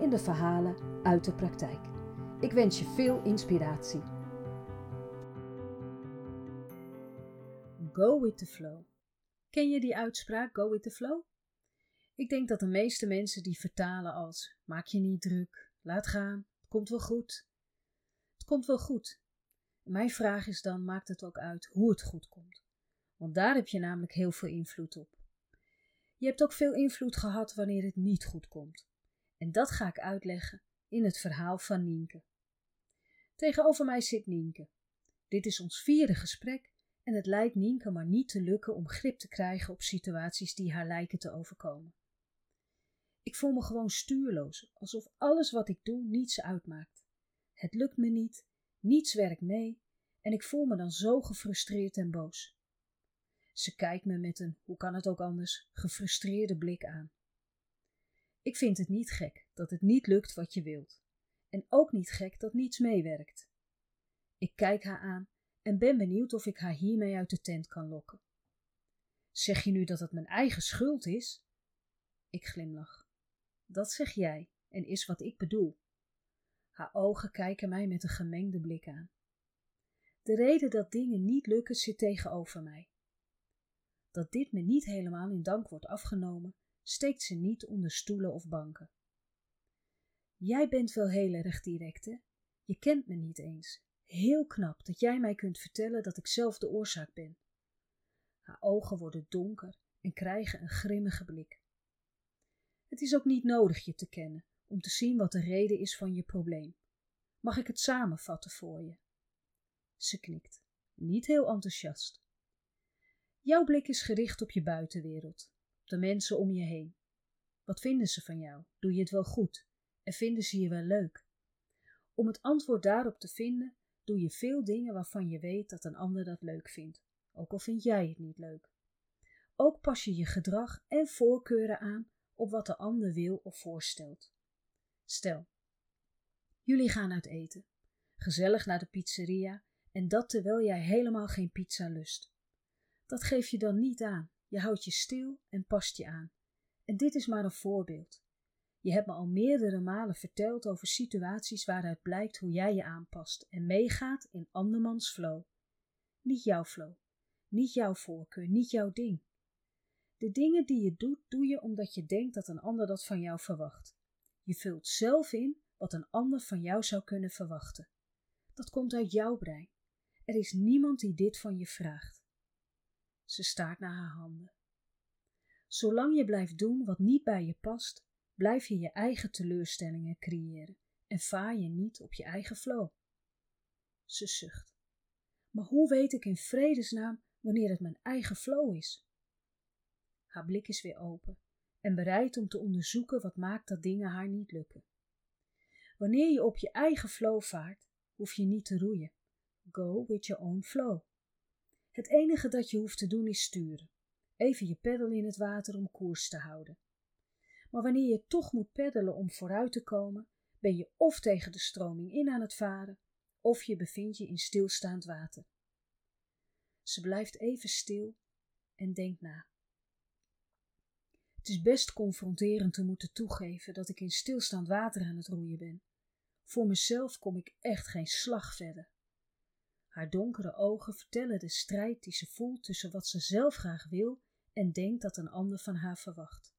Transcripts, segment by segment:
in de verhalen uit de praktijk. Ik wens je veel inspiratie. Go with the flow. Ken je die uitspraak go with the flow? Ik denk dat de meeste mensen die vertalen als maak je niet druk, laat gaan, het komt wel goed. Het komt wel goed. Mijn vraag is dan, maakt het ook uit hoe het goed komt? Want daar heb je namelijk heel veel invloed op. Je hebt ook veel invloed gehad wanneer het niet goed komt. En dat ga ik uitleggen in het verhaal van Nienke. Tegenover mij zit Nienke. Dit is ons vierde gesprek en het lijkt Nienke maar niet te lukken om grip te krijgen op situaties die haar lijken te overkomen. Ik voel me gewoon stuurloos, alsof alles wat ik doe niets uitmaakt. Het lukt me niet, niets werkt mee en ik voel me dan zo gefrustreerd en boos. Ze kijkt me met een, hoe kan het ook anders, gefrustreerde blik aan. Ik vind het niet gek dat het niet lukt wat je wilt. En ook niet gek dat niets meewerkt. Ik kijk haar aan en ben benieuwd of ik haar hiermee uit de tent kan lokken. Zeg je nu dat het mijn eigen schuld is? Ik glimlach. Dat zeg jij en is wat ik bedoel. Haar ogen kijken mij met een gemengde blik aan. De reden dat dingen niet lukken zit tegenover mij. Dat dit me niet helemaal in dank wordt afgenomen, steekt ze niet onder stoelen of banken. Jij bent wel heel erg direct, hè? Je kent me niet eens. Heel knap dat jij mij kunt vertellen dat ik zelf de oorzaak ben. Haar ogen worden donker en krijgen een grimmige blik. Het is ook niet nodig je te kennen om te zien wat de reden is van je probleem. Mag ik het samenvatten voor je? Ze knikt, niet heel enthousiast. Jouw blik is gericht op je buitenwereld, de mensen om je heen. Wat vinden ze van jou? Doe je het wel goed? En vinden ze je wel leuk? Om het antwoord daarop te vinden, doe je veel dingen waarvan je weet dat een ander dat leuk vindt, ook al vind jij het niet leuk. Ook pas je je gedrag en voorkeuren aan op wat de ander wil of voorstelt. Stel, jullie gaan uit eten, gezellig naar de pizzeria en dat terwijl jij helemaal geen pizza lust. Dat geef je dan niet aan. Je houdt je stil en past je aan. En dit is maar een voorbeeld. Je hebt me al meerdere malen verteld over situaties waaruit blijkt hoe jij je aanpast en meegaat in andermans flow. Niet jouw flow, niet jouw voorkeur, niet jouw ding. De dingen die je doet, doe je omdat je denkt dat een ander dat van jou verwacht. Je vult zelf in wat een ander van jou zou kunnen verwachten. Dat komt uit jouw brein. Er is niemand die dit van je vraagt. Ze staart naar haar handen. Zolang je blijft doen wat niet bij je past, blijf je je eigen teleurstellingen creëren en vaar je niet op je eigen flow. Ze zucht. Maar hoe weet ik in vredesnaam wanneer het mijn eigen flow is? Haar blik is weer open en bereid om te onderzoeken wat maakt dat dingen haar niet lukken. Wanneer je op je eigen flow vaart, hoef je niet te roeien. Go with your own flow. Het enige dat je hoeft te doen is sturen. Even je peddel in het water om koers te houden. Maar wanneer je toch moet peddelen om vooruit te komen, ben je of tegen de stroming in aan het varen, of je bevindt je in stilstaand water. Ze blijft even stil en denkt na. Het is best confronterend te moeten toegeven dat ik in stilstaand water aan het roeien ben. Voor mezelf kom ik echt geen slag verder. Haar donkere ogen vertellen de strijd die ze voelt tussen wat ze zelf graag wil en denkt dat een ander van haar verwacht.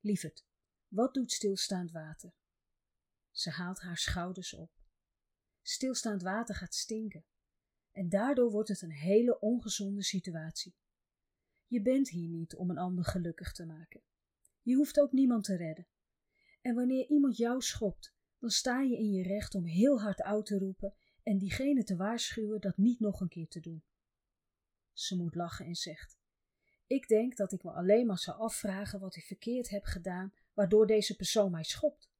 Lieverd, wat doet stilstaand water? Ze haalt haar schouders op. Stilstaand water gaat stinken en daardoor wordt het een hele ongezonde situatie. Je bent hier niet om een ander gelukkig te maken. Je hoeft ook niemand te redden. En wanneer iemand jou schopt, dan sta je in je recht om heel hard uit te roepen en diegene te waarschuwen dat niet nog een keer te doen. Ze moet lachen en zegt: Ik denk dat ik me alleen maar zou afvragen wat ik verkeerd heb gedaan, waardoor deze persoon mij schopt.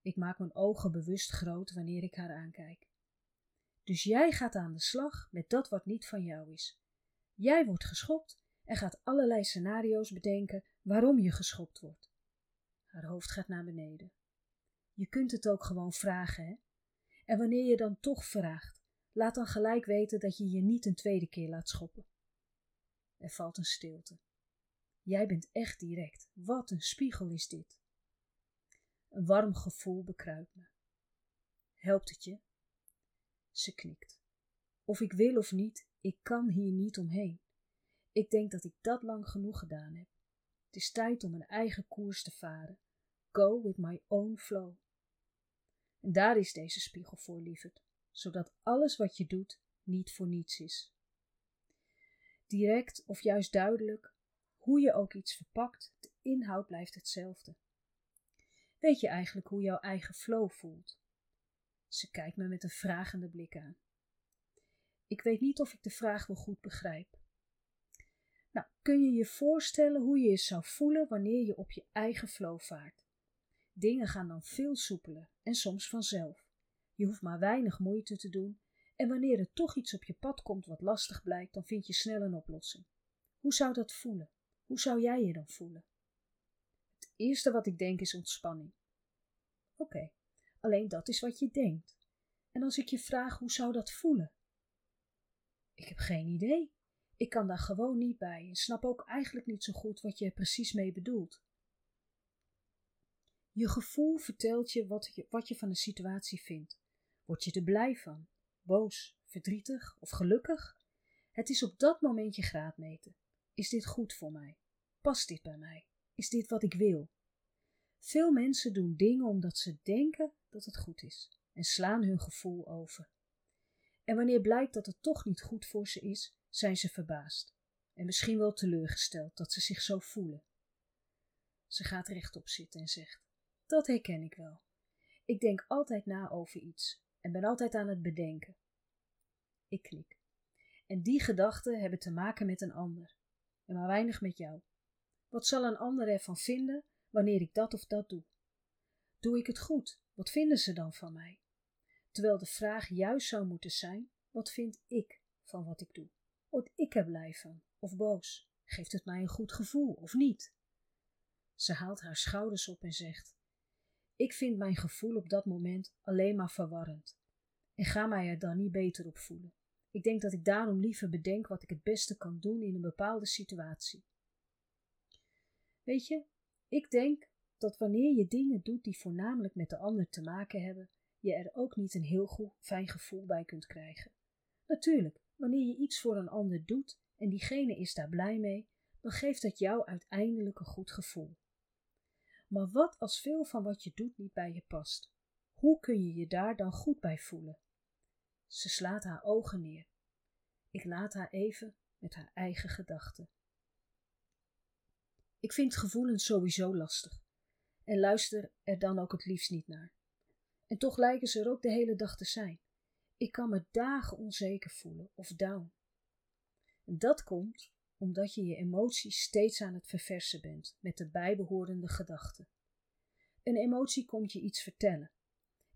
Ik maak mijn ogen bewust groot wanneer ik haar aankijk. Dus jij gaat aan de slag met dat wat niet van jou is. Jij wordt geschopt en gaat allerlei scenario's bedenken waarom je geschopt wordt. Haar hoofd gaat naar beneden. Je kunt het ook gewoon vragen, hè? En wanneer je dan toch vraagt, laat dan gelijk weten dat je je niet een tweede keer laat schoppen. Er valt een stilte. Jij bent echt direct. Wat een spiegel is dit. Een warm gevoel bekruipt me. Helpt het je? Ze knikt. Of ik wil of niet, ik kan hier niet omheen. Ik denk dat ik dat lang genoeg gedaan heb. Het is tijd om een eigen koers te varen. Go with my own flow. En daar is deze spiegel voor, lieverd, zodat alles wat je doet niet voor niets is. Direct of juist duidelijk, hoe je ook iets verpakt, de inhoud blijft hetzelfde. Weet je eigenlijk hoe jouw eigen flow voelt? Ze kijkt me met een vragende blik aan. Ik weet niet of ik de vraag wel goed begrijp. Nou, kun je je voorstellen hoe je je zou voelen wanneer je op je eigen flow vaart? Dingen gaan dan veel soepeler en soms vanzelf. Je hoeft maar weinig moeite te doen en wanneer er toch iets op je pad komt wat lastig blijkt, dan vind je snel een oplossing. Hoe zou dat voelen? Hoe zou jij je dan voelen? Het eerste wat ik denk is ontspanning. Oké, alleen dat is wat je denkt. En als ik je vraag hoe zou dat voelen? Ik heb geen idee. Ik kan daar gewoon niet bij en snap ook eigenlijk niet zo goed wat je er precies mee bedoelt. Je gevoel vertelt je wat, je wat je van de situatie vindt. Word je er blij van, boos, verdrietig of gelukkig? Het is op dat moment je graadmeten. Is dit goed voor mij? Past dit bij mij? Is dit wat ik wil? Veel mensen doen dingen omdat ze denken dat het goed is en slaan hun gevoel over. En wanneer blijkt dat het toch niet goed voor ze is, zijn ze verbaasd en misschien wel teleurgesteld dat ze zich zo voelen. Ze gaat rechtop zitten en zegt: Dat herken ik wel. Ik denk altijd na over iets en ben altijd aan het bedenken. Ik knik. En die gedachten hebben te maken met een ander en maar weinig met jou. Wat zal een ander ervan vinden wanneer ik dat of dat doe? Doe ik het goed? Wat vinden ze dan van mij? Terwijl de vraag juist zou moeten zijn: wat vind ik van wat ik doe? Word ik er blij van of boos? Geeft het mij een goed gevoel of niet? Ze haalt haar schouders op en zegt: Ik vind mijn gevoel op dat moment alleen maar verwarrend en ga mij er dan niet beter op voelen. Ik denk dat ik daarom liever bedenk wat ik het beste kan doen in een bepaalde situatie. Weet je, ik denk dat wanneer je dingen doet die voornamelijk met de ander te maken hebben, je er ook niet een heel goed, fijn gevoel bij kunt krijgen. Natuurlijk, wanneer je iets voor een ander doet en diegene is daar blij mee, dan geeft dat jou uiteindelijk een goed gevoel. Maar wat als veel van wat je doet niet bij je past? Hoe kun je je daar dan goed bij voelen? Ze slaat haar ogen neer. Ik laat haar even met haar eigen gedachten. Ik vind gevoelens sowieso lastig en luister er dan ook het liefst niet naar. En toch lijken ze er ook de hele dag te zijn. Ik kan me dagen onzeker voelen of down. Dat komt omdat je je emoties steeds aan het verversen bent met de bijbehorende gedachten. Een emotie komt je iets vertellen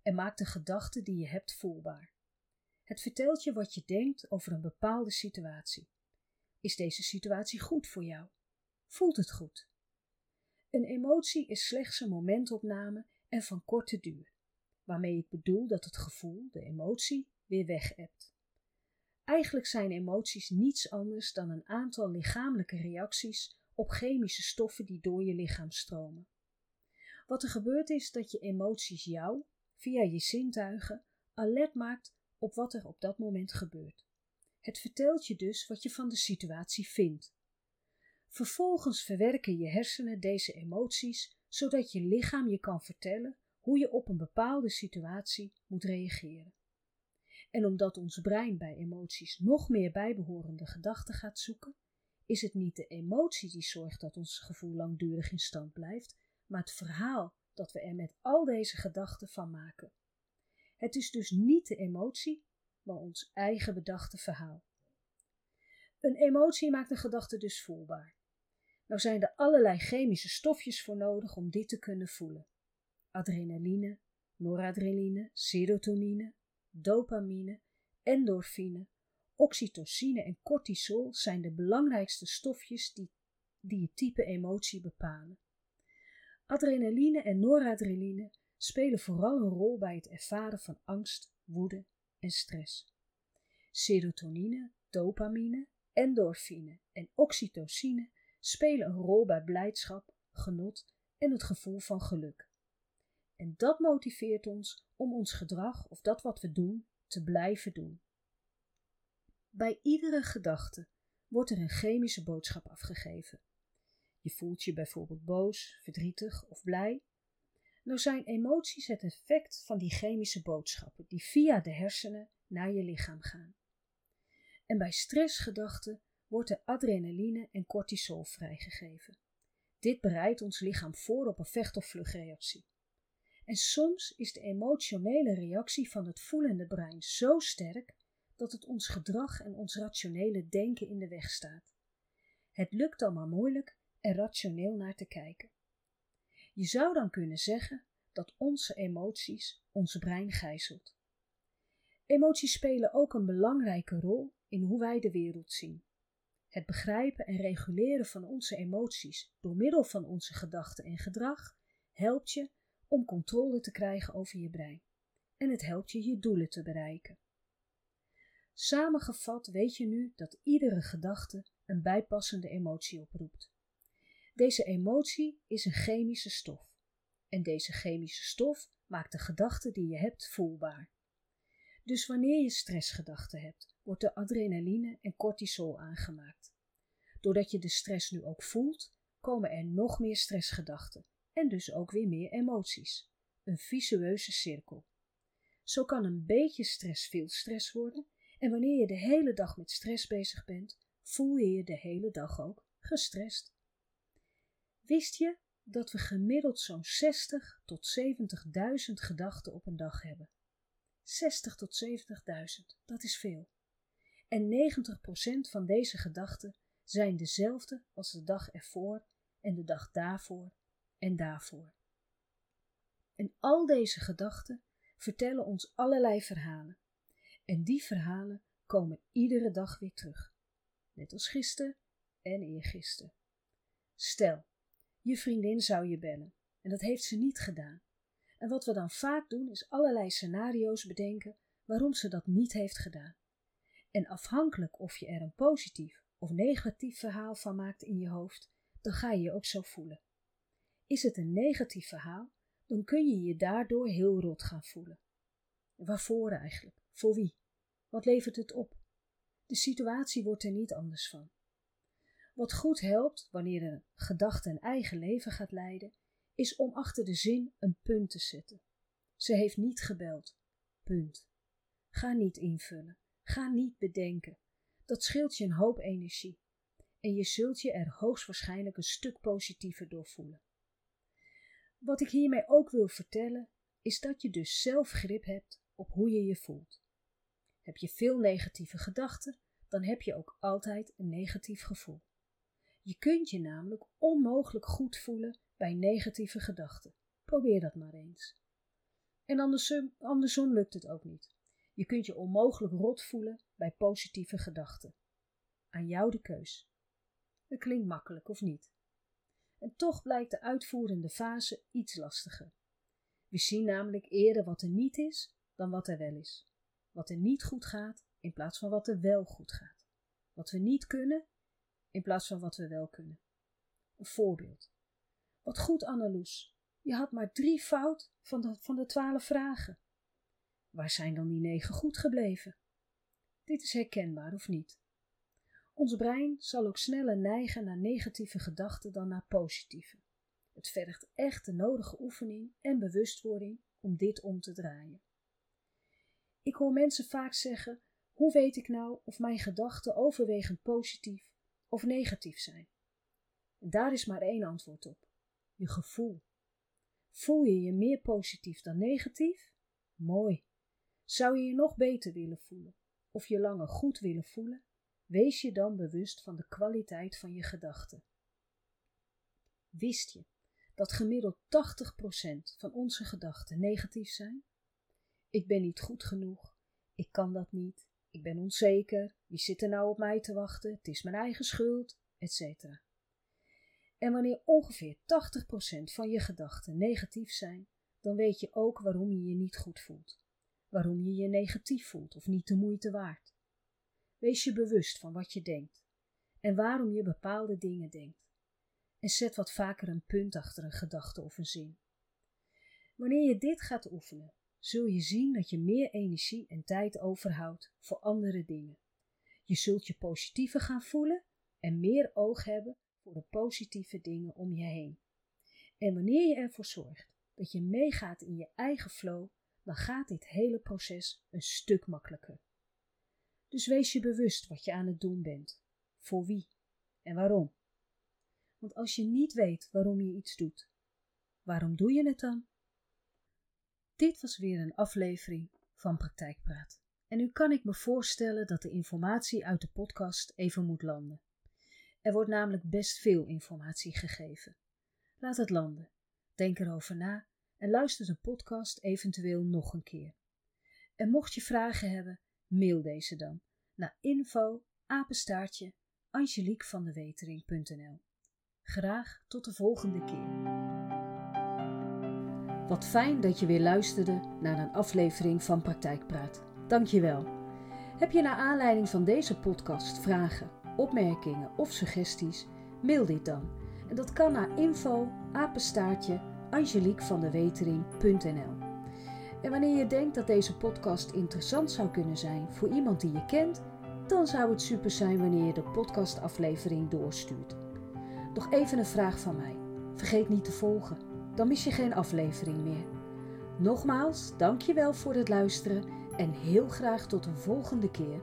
en maakt de gedachte die je hebt voelbaar. Het vertelt je wat je denkt over een bepaalde situatie. Is deze situatie goed voor jou? Voelt het goed? Een emotie is slechts een momentopname en van korte duur, waarmee ik bedoel dat het gevoel, de emotie, weer weg hebt. Eigenlijk zijn emoties niets anders dan een aantal lichamelijke reacties op chemische stoffen die door je lichaam stromen. Wat er gebeurt is dat je emoties jou, via je zintuigen, alert maakt op wat er op dat moment gebeurt. Het vertelt je dus wat je van de situatie vindt. Vervolgens verwerken je hersenen deze emoties, zodat je lichaam je kan vertellen hoe je op een bepaalde situatie moet reageren. En omdat ons brein bij emoties nog meer bijbehorende gedachten gaat zoeken, is het niet de emotie die zorgt dat ons gevoel langdurig in stand blijft, maar het verhaal dat we er met al deze gedachten van maken. Het is dus niet de emotie, maar ons eigen bedachte verhaal. Een emotie maakt een gedachte dus voelbaar. Nou zijn er allerlei chemische stofjes voor nodig om dit te kunnen voelen. Adrenaline, noradrenaline, serotonine, dopamine, endorfine, oxytocine en cortisol zijn de belangrijkste stofjes die, die het type emotie bepalen. Adrenaline en noradrenaline spelen vooral een rol bij het ervaren van angst, woede en stress. Serotonine, dopamine, endorfine en oxytocine spelen een rol bij blijdschap, genot en het gevoel van geluk. En dat motiveert ons om ons gedrag of dat wat we doen te blijven doen. Bij iedere gedachte wordt er een chemische boodschap afgegeven. Je voelt je bijvoorbeeld boos, verdrietig of blij. Nou zijn emoties het effect van die chemische boodschappen die via de hersenen naar je lichaam gaan. En bij stressgedachten wordt er adrenaline en cortisol vrijgegeven. Dit bereidt ons lichaam voor op een vecht- of vluchtreactie. En soms is de emotionele reactie van het voelende brein zo sterk dat het ons gedrag en ons rationele denken in de weg staat. Het lukt dan maar moeilijk er rationeel naar te kijken. Je zou dan kunnen zeggen dat onze emoties ons brein gijzelt. Emoties spelen ook een belangrijke rol in hoe wij de wereld zien. Het begrijpen en reguleren van onze emoties door middel van onze gedachten en gedrag helpt je om controle te krijgen over je brein. En het helpt je je doelen te bereiken. Samengevat weet je nu dat iedere gedachte een bijpassende emotie oproept. Deze emotie is een chemische stof. En deze chemische stof maakt de gedachte die je hebt voelbaar. Dus wanneer je stressgedachten hebt, wordt er adrenaline en cortisol aangemaakt. Doordat je de stress nu ook voelt, komen er nog meer stressgedachten en dus ook weer meer emoties. Een visueuze cirkel. Zo kan een beetje stress veel stress worden en wanneer je de hele dag met stress bezig bent, voel je je de hele dag ook gestrest. Wist je dat we gemiddeld zo'n 60 tot 70.000 gedachten op een dag hebben? 60 tot 70.000, dat is veel. En 90% van deze gedachten zijn dezelfde als de dag ervoor en de dag daarvoor en daarvoor. En al deze gedachten vertellen ons allerlei verhalen. En die verhalen komen iedere dag weer terug. Net als gisteren en eergisteren. Stel, je vriendin zou je bellen en dat heeft ze niet gedaan. En wat we dan vaak doen is allerlei scenario's bedenken waarom ze dat niet heeft gedaan. En afhankelijk of je er een positief of negatief verhaal van maakt in je hoofd, dan ga je je ook zo voelen. Is het een negatief verhaal, dan kun je je daardoor heel rot gaan voelen. Waarvoor eigenlijk? Voor wie? Wat levert het op? De situatie wordt er niet anders van. Wat goed helpt wanneer een gedachte een eigen leven gaat leiden, is om achter de zin een punt te zetten. Ze heeft niet gebeld. Punt. Ga niet invullen. Ga niet bedenken. Dat scheelt je een hoop energie. En je zult je er hoogstwaarschijnlijk een stuk positiever door voelen. Wat ik hiermee ook wil vertellen, is dat je dus zelf grip hebt op hoe je je voelt. Heb je veel negatieve gedachten, dan heb je ook altijd een negatief gevoel. Je kunt je namelijk onmogelijk goed voelen bij negatieve gedachten. Probeer dat maar eens. En andersom, andersom lukt het ook niet. Je kunt je onmogelijk rot voelen bij positieve gedachten. Aan jou de keus. Het klinkt makkelijk of niet? En toch blijkt de uitvoerende fase iets lastiger. We zien namelijk eerder wat er niet is dan wat er wel is. Wat er niet goed gaat in plaats van wat er wel goed gaat. Wat we niet kunnen in plaats van wat we wel kunnen. Een voorbeeld. Wat goed, Anneloes. Je had maar drie fout van van de twaalf vragen. Waar zijn dan die negen goed gebleven? Dit is herkenbaar of niet? Ons brein zal ook sneller neigen naar negatieve gedachten dan naar positieve. Het vergt echt de nodige oefening en bewustwording om dit om te draaien. Ik hoor mensen vaak zeggen: hoe weet ik nou of mijn gedachten overwegend positief of negatief zijn? Daar is maar één antwoord op: je gevoel. Voel je je meer positief dan negatief? Mooi. Zou je je nog beter willen voelen of je langer goed willen voelen? Wees je dan bewust van de kwaliteit van je gedachten. Wist je dat gemiddeld 80% van onze gedachten negatief zijn? Ik ben niet goed genoeg, ik kan dat niet, ik ben onzeker, wie zit er nou op mij te wachten, het is mijn eigen schuld, etc. En wanneer ongeveer 80% van je gedachten negatief zijn, dan weet je ook waarom je je niet goed voelt, waarom je je negatief voelt of niet de moeite waard. Wees je bewust van wat je denkt en waarom je bepaalde dingen denkt. En zet wat vaker een punt achter een gedachte of een zin. Wanneer je dit gaat oefenen, zul je zien dat je meer energie en tijd overhoudt voor andere dingen. Je zult je positiever gaan voelen en meer oog hebben voor de positieve dingen om je heen. En wanneer je ervoor zorgt dat je meegaat in je eigen flow, dan gaat dit hele proces een stuk makkelijker. Dus wees je bewust wat je aan het doen bent, voor wie en waarom. Want als je niet weet waarom je iets doet, waarom doe je het dan? Dit was weer een aflevering van Praktijkpraat. En nu kan ik me voorstellen dat de informatie uit de podcast even moet landen. Er wordt namelijk best veel informatie gegeven. Laat het landen. Denk erover na en luister de podcast eventueel nog een keer. En mocht je vragen hebben, mail deze dan naar info apenstaartje angeliekvandewetering.nl. Graag tot de volgende keer. Wat fijn dat je weer luisterde naar een aflevering van Praktijkpraat. Dank je wel. Heb je naar aanleiding van deze podcast vragen, opmerkingen of suggesties? Mail dit dan. En dat kan naar info apenstaartje. En wanneer je denkt dat deze podcast interessant zou kunnen zijn voor iemand die je kent, dan zou het super zijn wanneer je de podcastaflevering doorstuurt. Nog even een vraag van mij. Vergeet niet te volgen, dan mis je geen aflevering meer. Nogmaals, dankjewel voor het luisteren en heel graag tot een volgende keer.